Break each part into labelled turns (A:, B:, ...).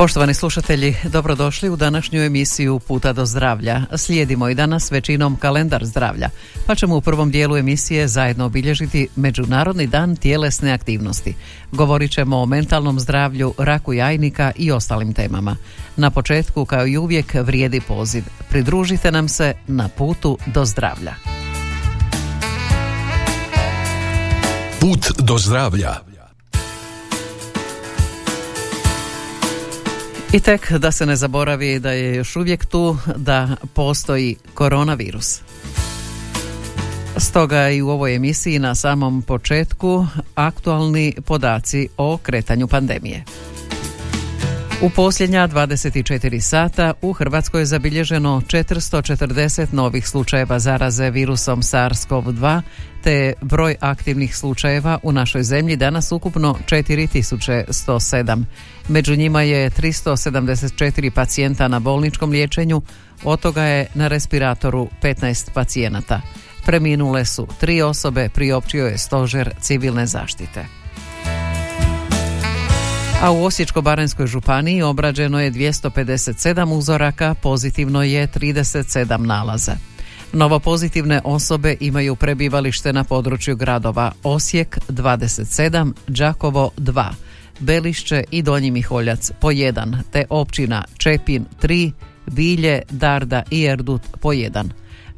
A: Poštovani slušatelji, dobrodošli u današnju emisiju Puta do zdravlja. Slijedimo i danas većinom kalendar zdravlja, pa ćemo u prvom dijelu emisije zajedno obilježiti Međunarodni dan tjelesne aktivnosti. Govorit ćemo o mentalnom zdravlju, raku jajnika i ostalim temama. Na početku, kao i uvijek, vrijedi poziv. Pridružite nam se na putu do zdravlja.
B: Put do zdravlja
A: I tek da se ne zaboravi da je još uvijek tu da postoji koronavirus. Stoga i u ovoj emisiji na samom početku aktualni podaci o kretanju pandemije. U posljednja 24 sata u Hrvatskoj je zabilježeno 440 novih slučajeva zaraze virusom SARS-CoV-2 te broj aktivnih slučajeva u našoj zemlji danas ukupno 4107. Među njima je 374 pacijenta na bolničkom liječenju, od toga je na respiratoru 15 pacijenata. Preminule su tri osobe, priopćio je stožer civilne zaštite. A u Osječko-baranjskoj županiji obrađeno je 257 uzoraka, pozitivno je 37 nalaza. Novo pozitivne osobe imaju prebivalište na području gradova Osijek 27, Đakovo 2, Belišće i Donji Miholjac po 1, te općina Čepin 3, Bilje, Darda i Erdut po 1.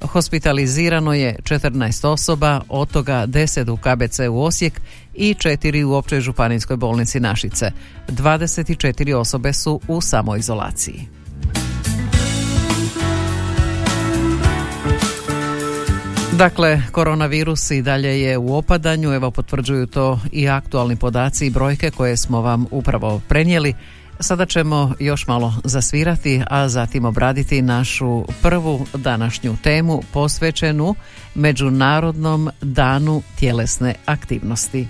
A: Hospitalizirano je 14 osoba, od toga 10 u KBC u Osijek i 4 u općoj županijskoj bolnici Našice. 24 osobe su u samoizolaciji. Dakle, koronavirus i dalje je u opadanju, evo potvrđuju to i aktualni podaci i brojke koje smo vam upravo prenijeli. Sada ćemo još malo zasvirati, a zatim obraditi našu prvu današnju temu posvećenu Međunarodnom danu tjelesne aktivnosti.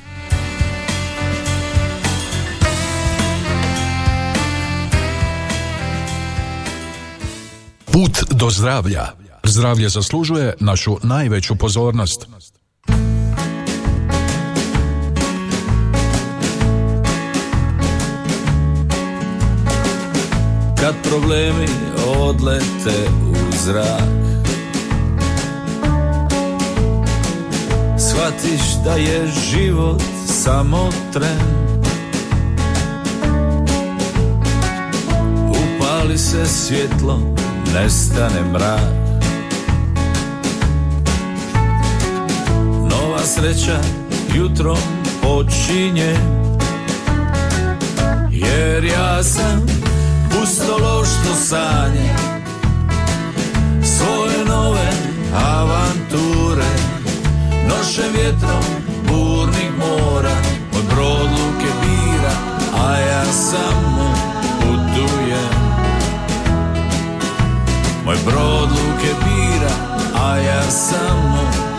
B: Put do zdravlja. Zdravlje zaslužuje našu najveću pozornost.
C: Kad problemi odlete u zrak. Shvatiš da je život samo tren. Upali se svjetlo, nestane mrak. Nova sreća jutrom počinje Jer ja sam pustološtvo sanje Svoje nove avanture Noše vjetrom burnih mora Moj brod luke bira, a ja samo putujem. Moj brod luke bira, a ja samo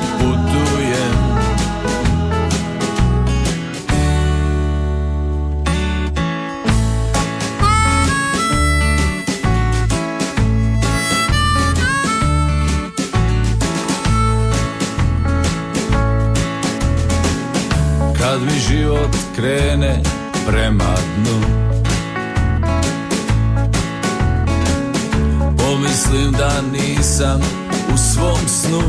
C: život krene prema dnu. Pomislim da nisam u svom snu.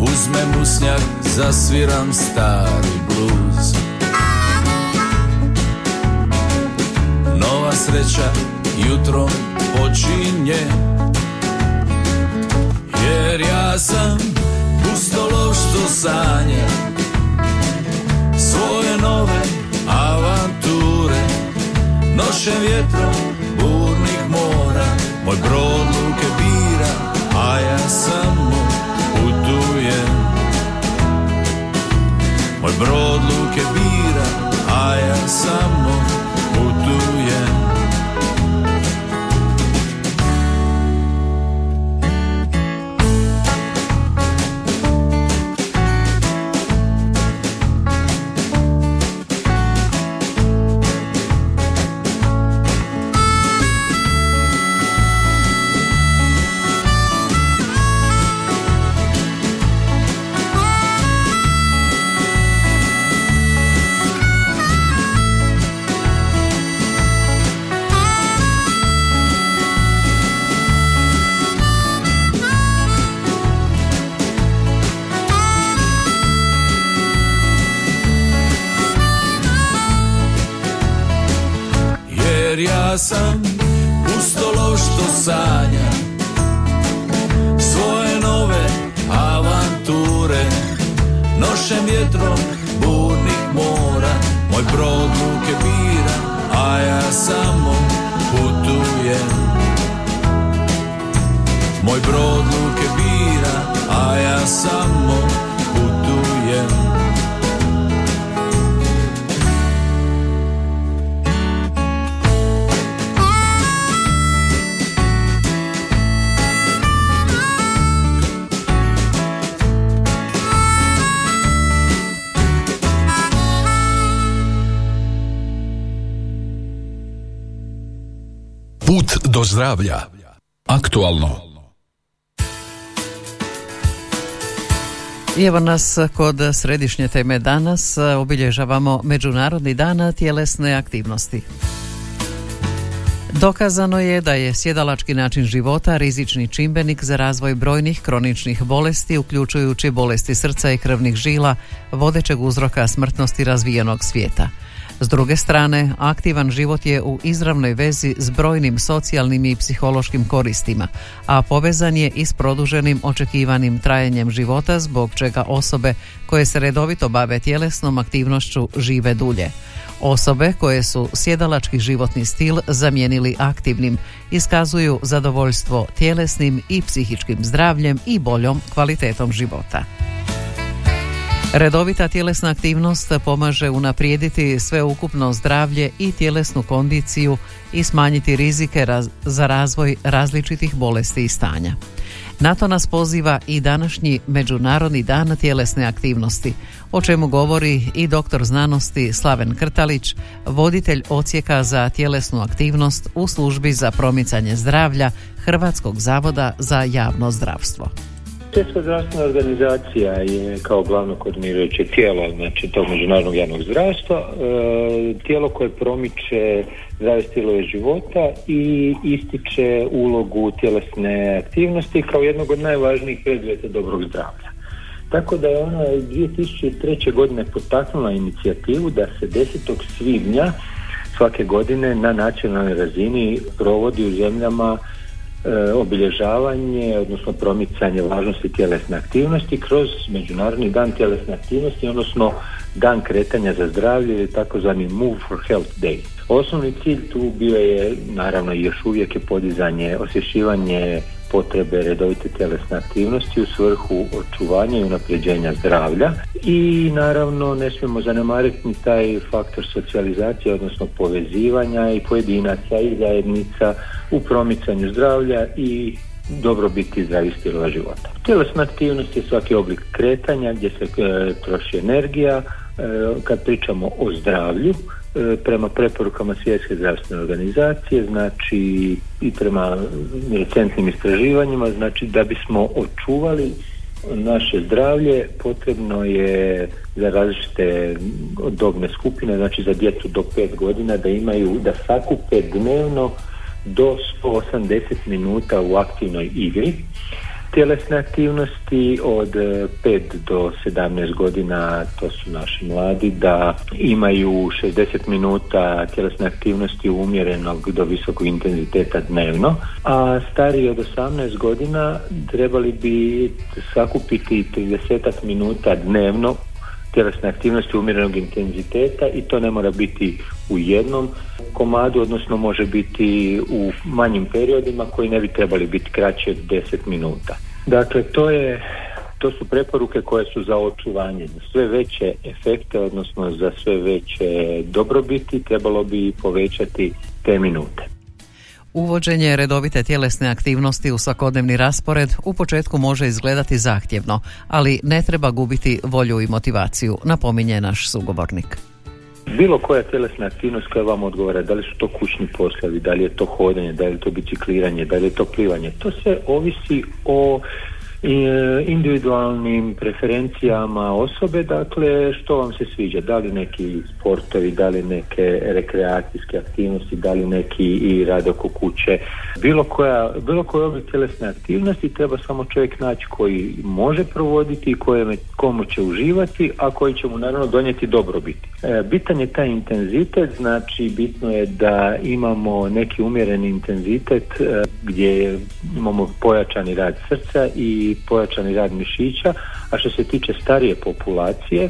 C: Uzmem usnjak, zasviram stari bluz. Nova sreća jutrom počinje Jer ja sam pustološtvo sanje. Svoje nove avanture Nošem vjetrom burnih mora. Moj brod luke bira, a ja samo putujem Moj brod luke bira, a ja samo
B: zdravlja. Aktualno.
A: I evo nas kod središnje teme danas obilježavamo Međunarodni dan tjelesne aktivnosti. Dokazano je da je sjedalački način života rizični čimbenik za razvoj brojnih kroničnih bolesti, uključujući bolesti srca i krvnih žila, vodećeg uzroka smrtnosti razvijenog svijeta – s druge strane, aktivan život je u izravnoj vezi s brojnim socijalnim i psihološkim koristima, a povezan je i s produženim očekivanim trajanjem života zbog čega osobe koje se redovito bave tjelesnom aktivnošću žive dulje. Osobe koje su sjedalački životni stil zamijenili aktivnim iskazuju zadovoljstvo tjelesnim i psihičkim zdravljem i boljom kvalitetom života. Redovita tjelesna aktivnost pomaže unaprijediti sveukupno zdravlje i tjelesnu kondiciju i smanjiti rizike za razvoj različitih bolesti i stanja. Na to nas poziva i današnji Međunarodni dan tjelesne aktivnosti, o čemu govori i doktor znanosti Slaven Krtalić, voditelj ocijeka za tjelesnu aktivnost u službi za promicanje zdravlja Hrvatskog zavoda za javno zdravstvo.
D: Svjetska zdravstvena organizacija je kao glavno koordinirajuće tijelo znači tog međunarodnog javnog zdravstva e, tijelo koje promiče zdrave stilove života i ističe ulogu tjelesne aktivnosti kao jednog od najvažnijih preduvjeta dobrog zdravlja. Tako da je ona 2003. godine potaknula inicijativu da se 10. svibnja svake godine na nacionalnoj razini provodi u zemljama obilježavanje, odnosno promicanje važnosti tjelesne aktivnosti kroz Međunarodni dan tjelesne aktivnosti, odnosno dan kretanja za zdravlje ili takozvani Move for Health Day. Osnovni cilj tu bio je, naravno i još uvijek je podizanje, osvješćivanje potrebe redovite tjelesne aktivnosti u svrhu očuvanja i unapređenja zdravlja i naravno ne smijemo zanemariti ni taj faktor socijalizacije odnosno povezivanja i pojedinaca i zajednica u promicanju zdravlja i dobrobiti zdravih stilova života. Tjelesna aktivnost je svaki oblik kretanja gdje se e, troši energija, e, kad pričamo o zdravlju, prema preporukama Svjetske zdravstvene organizacije, znači i prema recentnim istraživanjima, znači da bismo očuvali naše zdravlje potrebno je za različite dobne skupine, znači za djecu do 5 godina da imaju, da sakupe dnevno do 180 minuta u aktivnoj igri tjelesne aktivnosti od 5 e, do 17 godina, to su naši mladi, da imaju 60 minuta tjelesne aktivnosti umjerenog do visokog intenziteta dnevno, a stariji od 18 godina trebali bi sakupiti 30 minuta dnevno tjelesne aktivnosti umjerenog intenziteta i to ne mora biti u jednom komadu, odnosno može biti u manjim periodima koji ne bi trebali biti kraći od 10 minuta. Dakle, to je to su preporuke koje su za očuvanje sve veće efekte, odnosno za sve veće dobrobiti, trebalo bi povećati te minute.
A: Uvođenje redovite tjelesne aktivnosti u svakodnevni raspored u početku može izgledati zahtjevno, ali ne treba gubiti volju i motivaciju, napominje naš sugovornik.
D: Bilo koja tjelesna aktivnost koja vam odgovara, da li su to kućni poslovi, da li je to hodanje, da li je to bicikliranje, da li je to plivanje, to sve ovisi o individualnim preferencijama osobe, dakle što vam se sviđa, da li neki sportovi, da li neke rekreacijske aktivnosti, da li neki i rad oko kuće, bilo koja, bilo koja oblik tjelesne aktivnosti treba samo čovjek naći koji može provoditi i komu će uživati, a koji će mu naravno donijeti dobrobiti. E, bitan je taj intenzitet, znači bitno je da imamo neki umjereni intenzitet e, gdje imamo pojačani rad srca i pojačani rad mišića, a što se tiče starije populacije,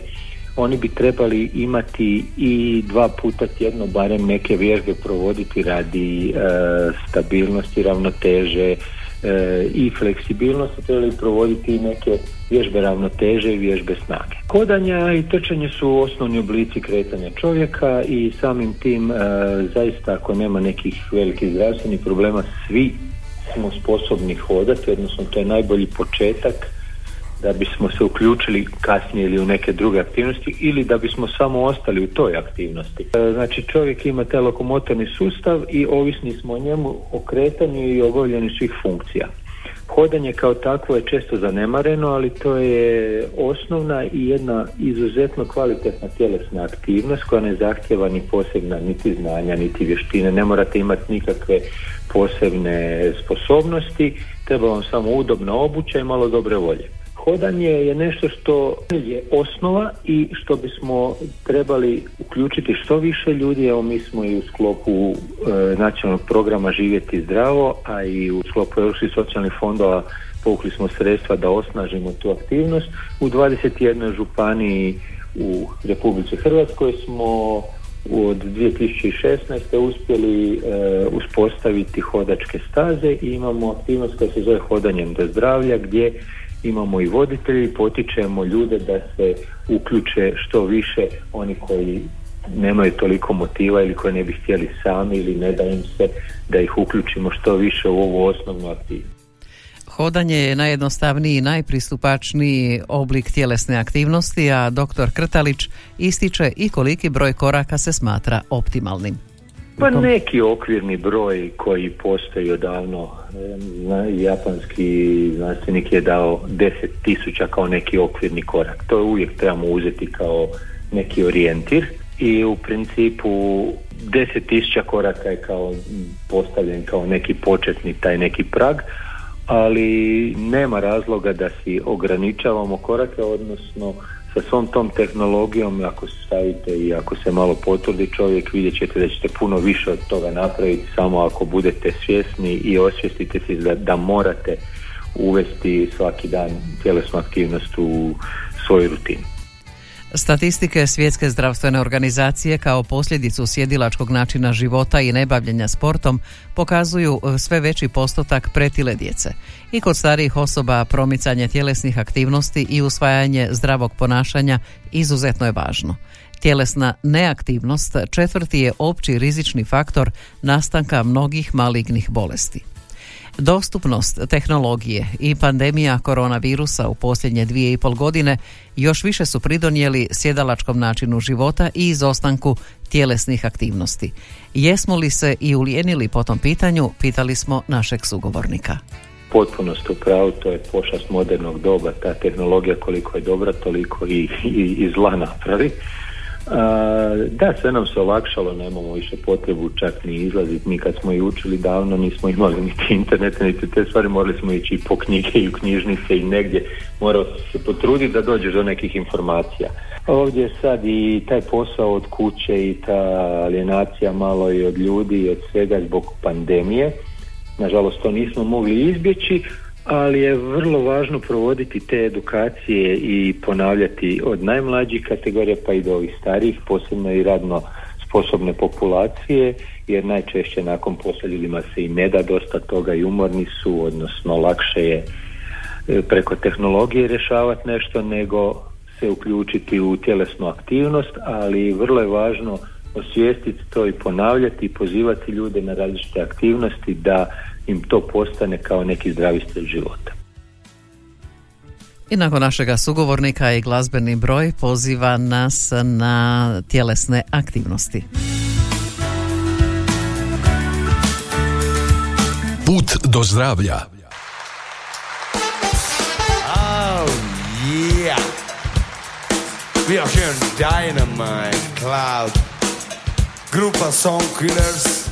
D: oni bi trebali imati i dva puta tjedno barem neke vježbe provoditi radi e, stabilnosti, ravnoteže e, i fleksibilnosti, trebali provoditi neke vježbe ravnoteže i vježbe snage. Kodanja i trčanje su osnovni oblici kretanja čovjeka i samim tim e, zaista ako nema nekih velikih zdravstvenih problema svi smo sposobni hodati, odnosno to je najbolji početak da bismo se uključili kasnije ili u neke druge aktivnosti ili da bismo samo ostali u toj aktivnosti. E, znači čovjek ima taj lokomotorni sustav i ovisni smo o njemu o kretanju i obavljanju svih funkcija. Hodanje kao takvo je često zanemareno, ali to je osnovna i jedna izuzetno kvalitetna tjelesna aktivnost koja ne zahtjeva ni posebna niti znanja, niti vještine. Ne morate imati nikakve posebne sposobnosti, treba vam samo udobna obuća i malo dobre volje. Hodanje je nešto što je osnova i što bismo trebali uključiti što više ljudi. Evo mi smo i u sklopu e, nacionalnog programa Živjeti zdravo, a i u sklopu Europskih socijalnih fondova povukli smo sredstva da osnažimo tu aktivnost. U 21. županiji u Republici Hrvatskoj smo od 2016. uspjeli e, uspostaviti hodačke staze i imamo aktivnost koja se zove hodanjem do zdravlja gdje imamo i voditelji, potičemo ljude da se uključe što više oni koji nemaju toliko motiva ili koji ne bi htjeli sami ili ne da im se da ih uključimo što više u ovu osnovnu aktivnost.
A: Hodanje je najjednostavniji i najpristupačniji oblik tjelesne aktivnosti, a dr. Krtalić ističe i koliki broj koraka se smatra optimalnim.
D: Pa neki okvirni broj koji postoji odavno. Japanski znanstvenik je dao 10.000 kao neki okvirni korak. To uvijek trebamo uzeti kao neki orijentir i u principu 10.000 koraka je kao postavljen kao neki početni taj neki prag, ali nema razloga da si ograničavamo korake, odnosno sa svom tom tehnologijom ako se stavite i ako se malo potvrdi čovjek vidjet ćete da ćete puno više od toga napraviti samo ako budete svjesni i osvijestite se da, da morate uvesti svaki dan tjelesnu aktivnost u svoju rutinu.
A: Statistike Svjetske zdravstvene organizacije kao posljedicu sjedilačkog načina života i nebavljenja sportom pokazuju e, sve veći postotak pretile djece. I kod starijih osoba promicanje tjelesnih aktivnosti i usvajanje zdravog ponašanja izuzetno je važno. Tjelesna neaktivnost četvrti je opći rizični faktor nastanka mnogih malignih bolesti. Dostupnost tehnologije i pandemija koronavirusa u posljednje dvije i pol godine još više su pridonijeli sjedalačkom načinu života i izostanku tjelesnih aktivnosti. Jesmo li se i ulijenili po tom pitanju, pitali smo našeg sugovornika.
D: Potpuno ste u pravu, to je pošast modernog doba, ta tehnologija koliko je dobra, toliko i, i, i zla napravi. Da, sve nam se olakšalo, nemamo više potrebu čak ni izlaziti. Mi kad smo i učili davno nismo imali niti internet, niti te stvari, morali smo ići po knjige i u knjižnice i negdje. Morao se potruditi da dođeš do nekih informacija. Ovdje sad i taj posao od kuće i ta alienacija malo i od ljudi i od svega zbog pandemije. Nažalost to nismo mogli izbjeći, ali je vrlo važno provoditi te edukacije i ponavljati od najmlađih kategorija pa i do ovih starijih, posebno i radno sposobne populacije, jer najčešće nakon posla se i ne da dosta toga i umorni su, odnosno lakše je e, preko tehnologije rješavati nešto nego se uključiti u tjelesnu aktivnost, ali vrlo je važno osvijestiti to i ponavljati i pozivati ljude na različite aktivnosti da im to postane kao neki zdravi stil života.
A: I nakon našega sugovornika i glazbeni broj poziva nas na tjelesne aktivnosti.
B: Put do zdravlja
E: Yeah. Vi har here Dynamite Cloud. Grupa Song Killers.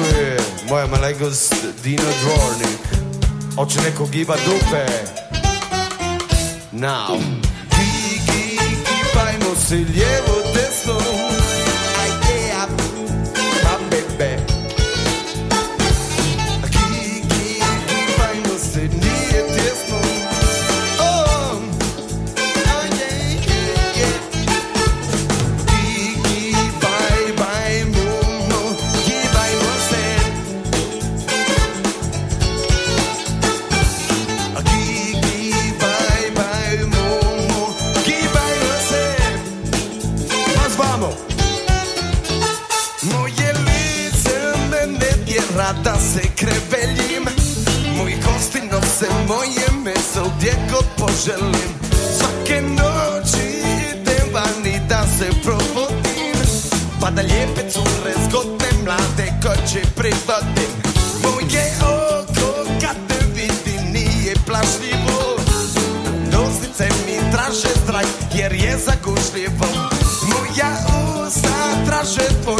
E: Je moja malenkost Dino Dvornik. Hoće neko giba dupe. Now. Gigi, gibajmo se lijevo desno. Gdje god poželim. Svake noći idem vani da se probudim. Pa da lijepe cure zgodne mlade koće privodim. Moje oko kad te vidi nije plašljivo Dosnice mi traže zrak jer je zagušljivo Moja usta traže tvoja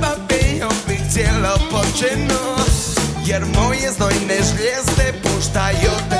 E: Pa bijom bih cijelo počeno Jer moje znojne žlijezde puštaju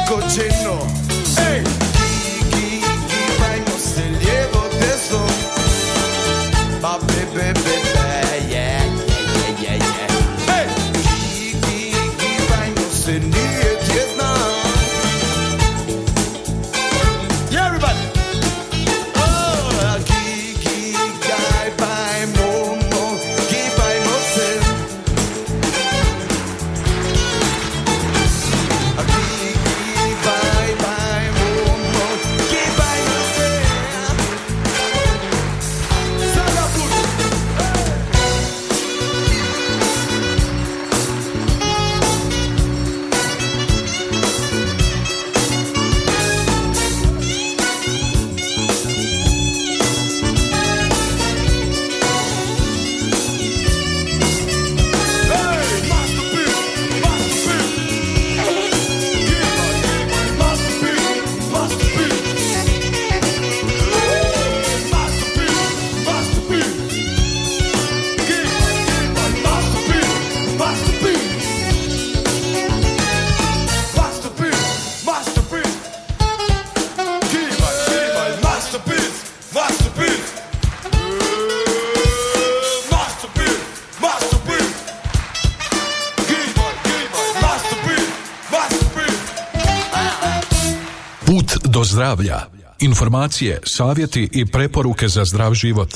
B: zdravlja. Informacije, savjeti i preporuke za zdrav život.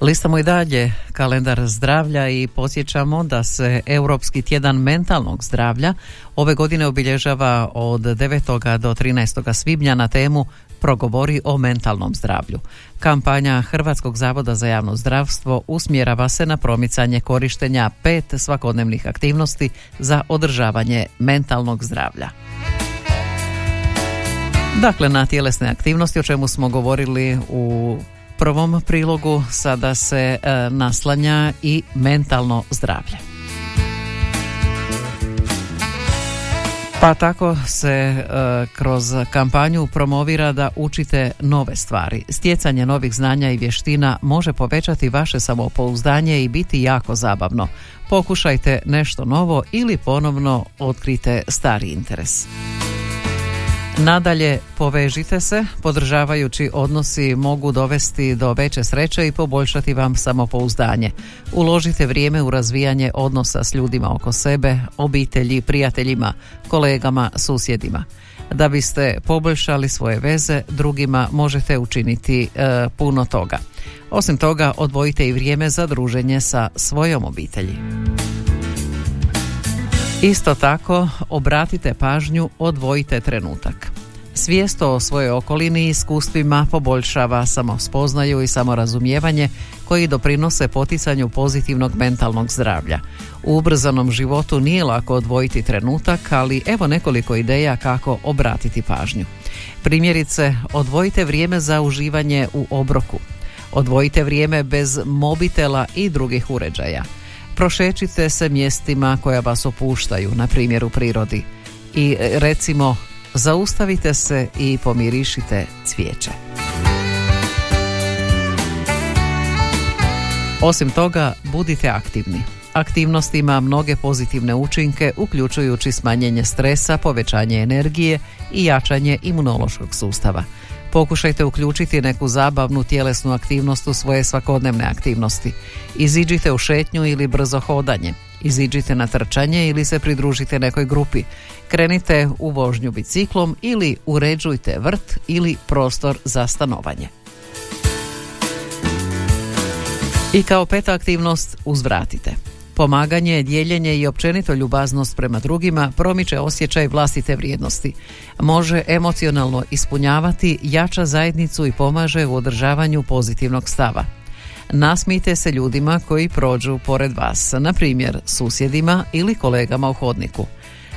A: Listamo i dalje kalendar zdravlja i podsjećamo da se Europski tjedan mentalnog zdravlja ove godine obilježava od 9. do 13. svibnja na temu Progovori o mentalnom zdravlju. Kampanja Hrvatskog zavoda za javno zdravstvo usmjerava se na promicanje korištenja pet svakodnevnih aktivnosti za održavanje mentalnog zdravlja. Dakle, na tjelesne aktivnosti o čemu smo govorili u prvom prilogu sada se e, naslanja i mentalno zdravlje. Pa tako se e, kroz kampanju promovira da učite nove stvari. Stjecanje novih znanja i vještina može povećati vaše samopouzdanje i biti jako zabavno. Pokušajte nešto novo ili ponovno otkrite stari interes. Nadalje, povežite se, podržavajući odnosi mogu dovesti do veće sreće i poboljšati vam samopouzdanje. Uložite vrijeme u razvijanje odnosa s ljudima oko sebe, obitelji, prijateljima, kolegama, susjedima. Da biste poboljšali svoje veze, drugima možete učiniti e, puno toga. Osim toga, odvojite i vrijeme za druženje sa svojom obitelji. Isto tako, obratite pažnju, odvojite trenutak. Svijest o svojoj okolini i iskustvima poboljšava samospoznaju i samorazumijevanje koji doprinose poticanju pozitivnog mentalnog zdravlja. U ubrzanom životu nije lako odvojiti trenutak, ali evo nekoliko ideja kako obratiti pažnju. Primjerice, odvojite vrijeme za uživanje u obroku. Odvojite vrijeme bez mobitela i drugih uređaja. Prošećite se mjestima koja vas opuštaju, na primjer u prirodi. I recimo, zaustavite se i pomirišite cvijeće. Osim toga, budite aktivni. Aktivnost ima mnoge pozitivne učinke, uključujući smanjenje stresa, povećanje energije i jačanje imunološkog sustava. Pokušajte uključiti neku zabavnu tjelesnu aktivnost u svoje svakodnevne aktivnosti. Iziđite u šetnju ili brzo hodanje. Iziđite na trčanje ili se pridružite nekoj grupi. Krenite u vožnju biciklom ili uređujte vrt ili prostor za stanovanje. I kao peta aktivnost uzvratite. Pomaganje, dijeljenje i općenito ljubaznost prema drugima promiče osjećaj vlastite vrijednosti. Može emocionalno ispunjavati, jača zajednicu i pomaže u održavanju pozitivnog stava. Nasmijte se ljudima koji prođu pored vas, na primjer susjedima ili kolegama u hodniku.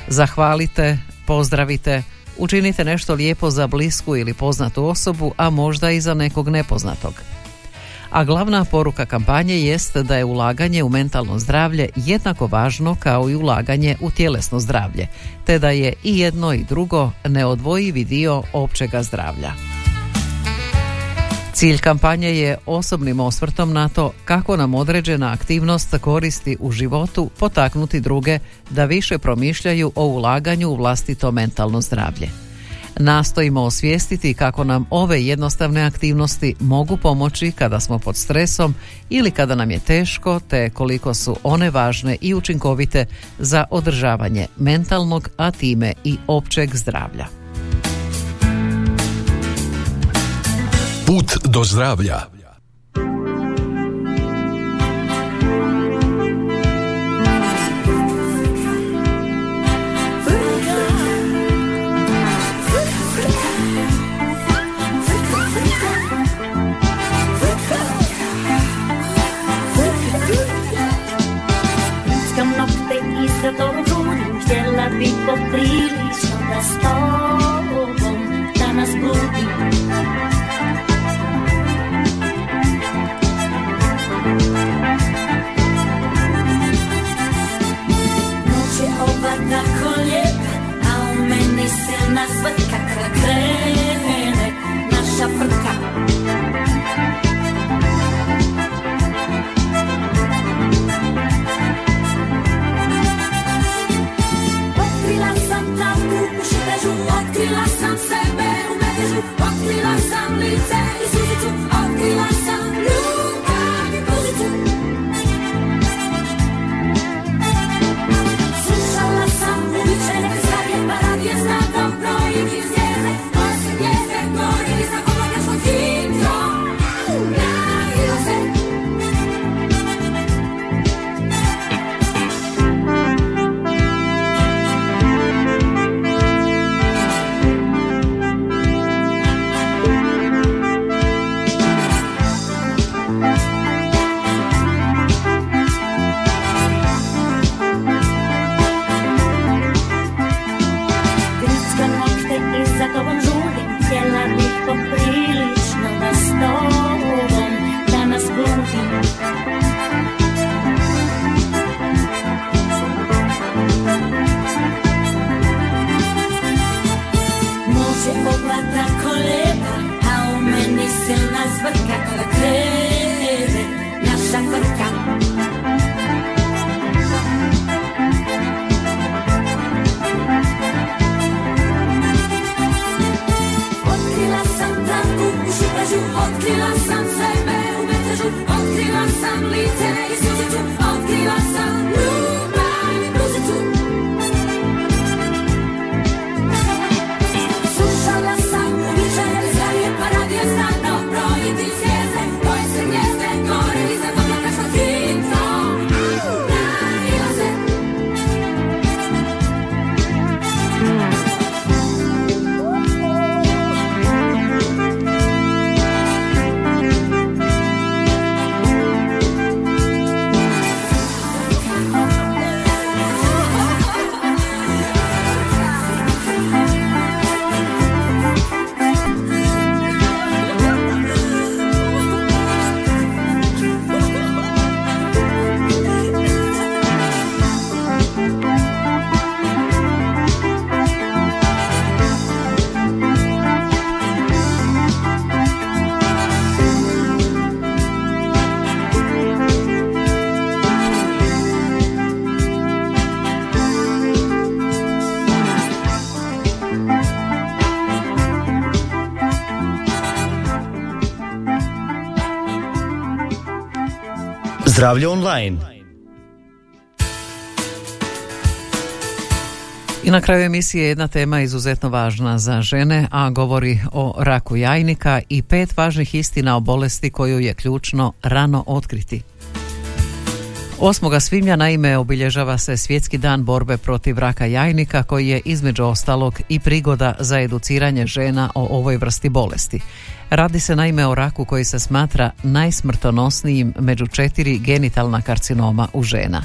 A: Zahvalite, pozdravite, učinite nešto lijepo za blisku ili poznatu osobu, a možda i za nekog nepoznatog a glavna poruka kampanje jest da je ulaganje u mentalno zdravlje jednako važno kao i ulaganje u tjelesno zdravlje, te da je i jedno i drugo neodvojivi dio općega zdravlja. Cilj kampanje je osobnim osvrtom na to kako nam određena aktivnost koristi u životu potaknuti druge da više promišljaju o ulaganju u vlastito mentalno zdravlje. Nastojimo osvijestiti kako nam ove jednostavne aktivnosti mogu pomoći kada smo pod stresom ili kada nam je teško, te koliko su one važne i učinkovite za održavanje mentalnog, a time i općeg zdravlja.
B: Put do zdravlja
F: poprilično da s tobom danas budim Noć
G: Zdravlje online.
A: I na kraju emisije jedna tema izuzetno važna za žene, a govori o raku jajnika i pet važnih istina o bolesti koju je ključno rano otkriti. 8. svibnja naime obilježava se Svjetski dan borbe protiv raka jajnika koji je između ostalog i prigoda za educiranje žena o ovoj vrsti bolesti. Radi se naime o raku koji se smatra najsmrtonosnijim među četiri genitalna karcinoma u žena.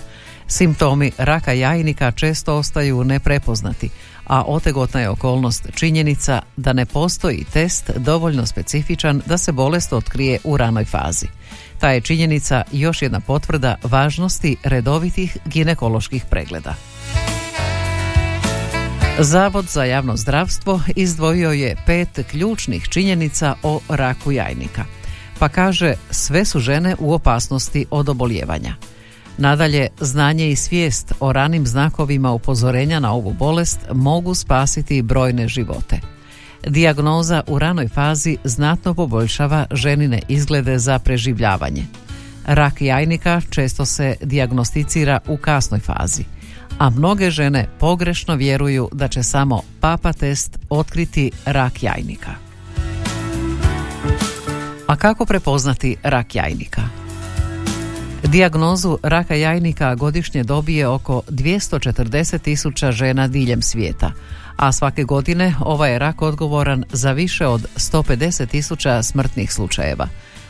A: Simptomi raka jajnika često ostaju neprepoznati, a otegotna je okolnost činjenica da ne postoji test dovoljno specifičan da se bolest otkrije u ranoj fazi. Ta je činjenica još jedna potvrda važnosti redovitih ginekoloških pregleda. Zavod za javno zdravstvo izdvojio je pet ključnih činjenica o raku jajnika. Pa kaže sve su žene u opasnosti od oboljevanja. Nadalje, znanje i svijest o ranim znakovima upozorenja na ovu bolest mogu spasiti brojne živote. Dijagnoza u ranoj fazi znatno poboljšava ženine izglede za preživljavanje. Rak jajnika često se dijagnosticira u kasnoj fazi, a mnoge žene pogrešno vjeruju da će samo papa test otkriti rak jajnika. A kako prepoznati rak jajnika? Dijagnozu raka jajnika godišnje dobije oko 240 tisuća žena diljem svijeta, a svake godine ovaj je rak odgovoran za više od 150 tisuća smrtnih slučajeva.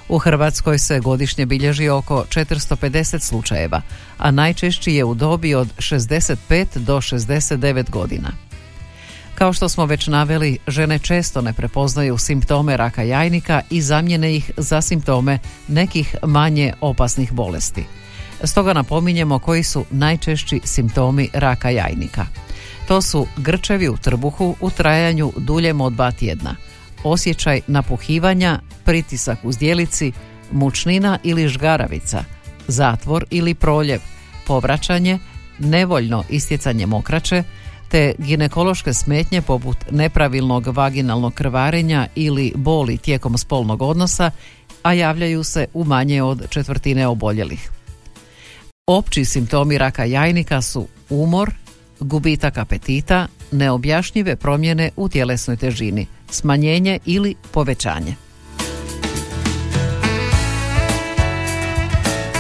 A: U Hrvatskoj se godišnje bilježi oko 450 slučajeva, a najčešći je u dobi od 65 do 69 godina. Kao što smo već naveli, žene često ne prepoznaju simptome raka jajnika i zamjene ih za simptome nekih manje opasnih bolesti. Stoga napominjemo koji su najčešći simptomi raka jajnika. To su grčevi u trbuhu u trajanju duljem od dva tjedna, osjećaj napuhivanja, pritisak u zdjelici, mučnina ili žgaravica, zatvor ili proljev, povraćanje, nevoljno istjecanje mokraće, te ginekološke smetnje poput nepravilnog vaginalnog krvarenja ili boli tijekom spolnog odnosa, a javljaju se u manje od četvrtine oboljelih. Opći simptomi raka jajnika su umor, gubitak apetita, neobjašnjive promjene u tjelesnoj težini, smanjenje ili povećanje.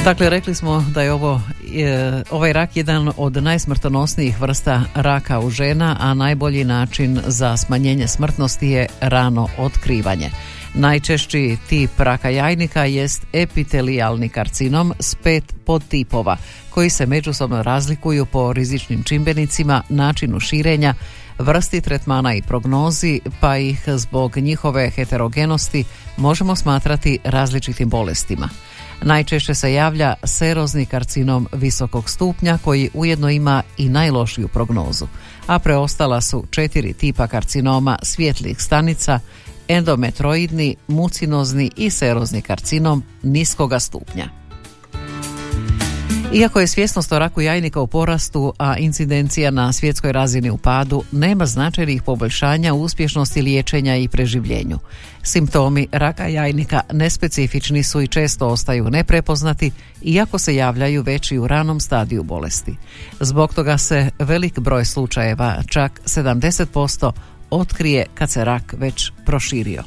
A: Dakle, rekli smo da je ovo e, ovaj rak jedan od najsmrtonosnijih vrsta raka u žena, a najbolji način za smanjenje smrtnosti je rano otkrivanje. Najčešći tip raka jajnika jest epitelijalni karcinom s pet podtipova koji se međusobno razlikuju po rizičnim čimbenicima, načinu širenja, vrsti tretmana i prognozi, pa ih zbog njihove heterogenosti možemo smatrati različitim bolestima. Najčešće se javlja serozni karcinom visokog stupnja koji ujedno ima i najlošiju prognozu, a preostala su četiri tipa karcinoma svjetlih stanica, endometroidni, mucinozni i serozni karcinom niskoga stupnja. Iako je svjesnost o raku jajnika u porastu, a incidencija na svjetskoj razini u padu, nema značajnih poboljšanja u uspješnosti liječenja i preživljenju. Simptomi raka jajnika nespecifični su i često ostaju neprepoznati, iako se javljaju već i u ranom stadiju bolesti. Zbog toga se velik broj slučajeva, čak 70%, otkrije kad se rak već proširio.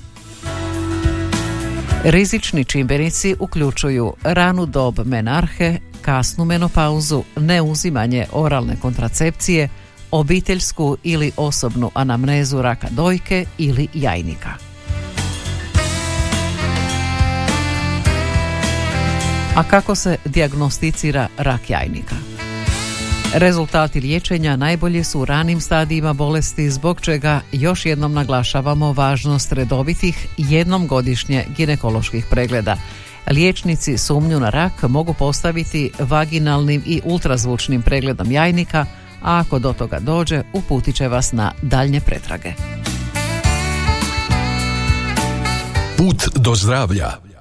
A: Rizični čimbenici uključuju ranu dob menarhe, kasnu menopauzu, neuzimanje oralne kontracepcije, obiteljsku ili osobnu anamnezu raka dojke ili jajnika. A kako se dijagnosticira rak jajnika? Rezultati liječenja najbolji su u ranim stadijima bolesti zbog čega još jednom naglašavamo važnost redovitih jednom godišnje ginekoloških pregleda. Liječnici sumnju na rak mogu postaviti vaginalnim i ultrazvučnim pregledom jajnika, a ako do toga dođe uputit će vas na daljnje pretrage.
B: Put do zdravlja.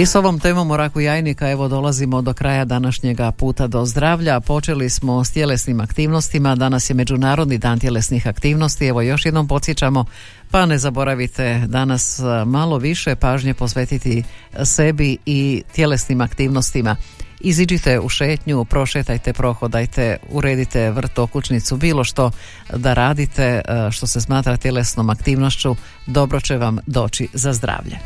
A: I s ovom temom o raku jajnika evo dolazimo do kraja današnjega puta do zdravlja. Počeli smo s tjelesnim aktivnostima, danas je Međunarodni dan tjelesnih aktivnosti. Evo još jednom podsjećamo, pa ne zaboravite danas malo više pažnje posvetiti sebi i tjelesnim aktivnostima. Iziđite u šetnju, prošetajte, prohodajte, uredite vrt, okućnicu, bilo što da radite što se smatra tjelesnom aktivnošću, dobro će vam doći za zdravlje.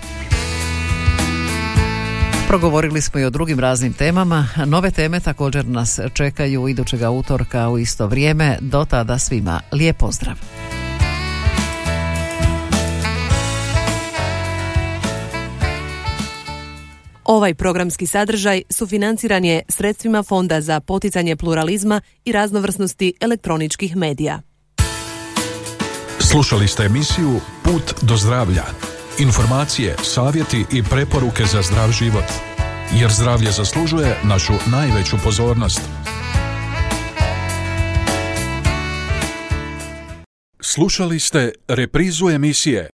A: Progovorili smo i o drugim raznim temama. Nove teme također nas čekaju idućega utorka u isto vrijeme. Do tada svima lijep pozdrav.
G: Ovaj programski sadržaj sufinanciran je sredstvima Fonda za poticanje pluralizma i raznovrsnosti elektroničkih medija.
B: Slušali ste emisiju Put do zdravlja. Informacije, savjeti i preporuke za zdrav život. Jer zdravlje zaslužuje našu najveću pozornost. Slušali ste reprizu emisije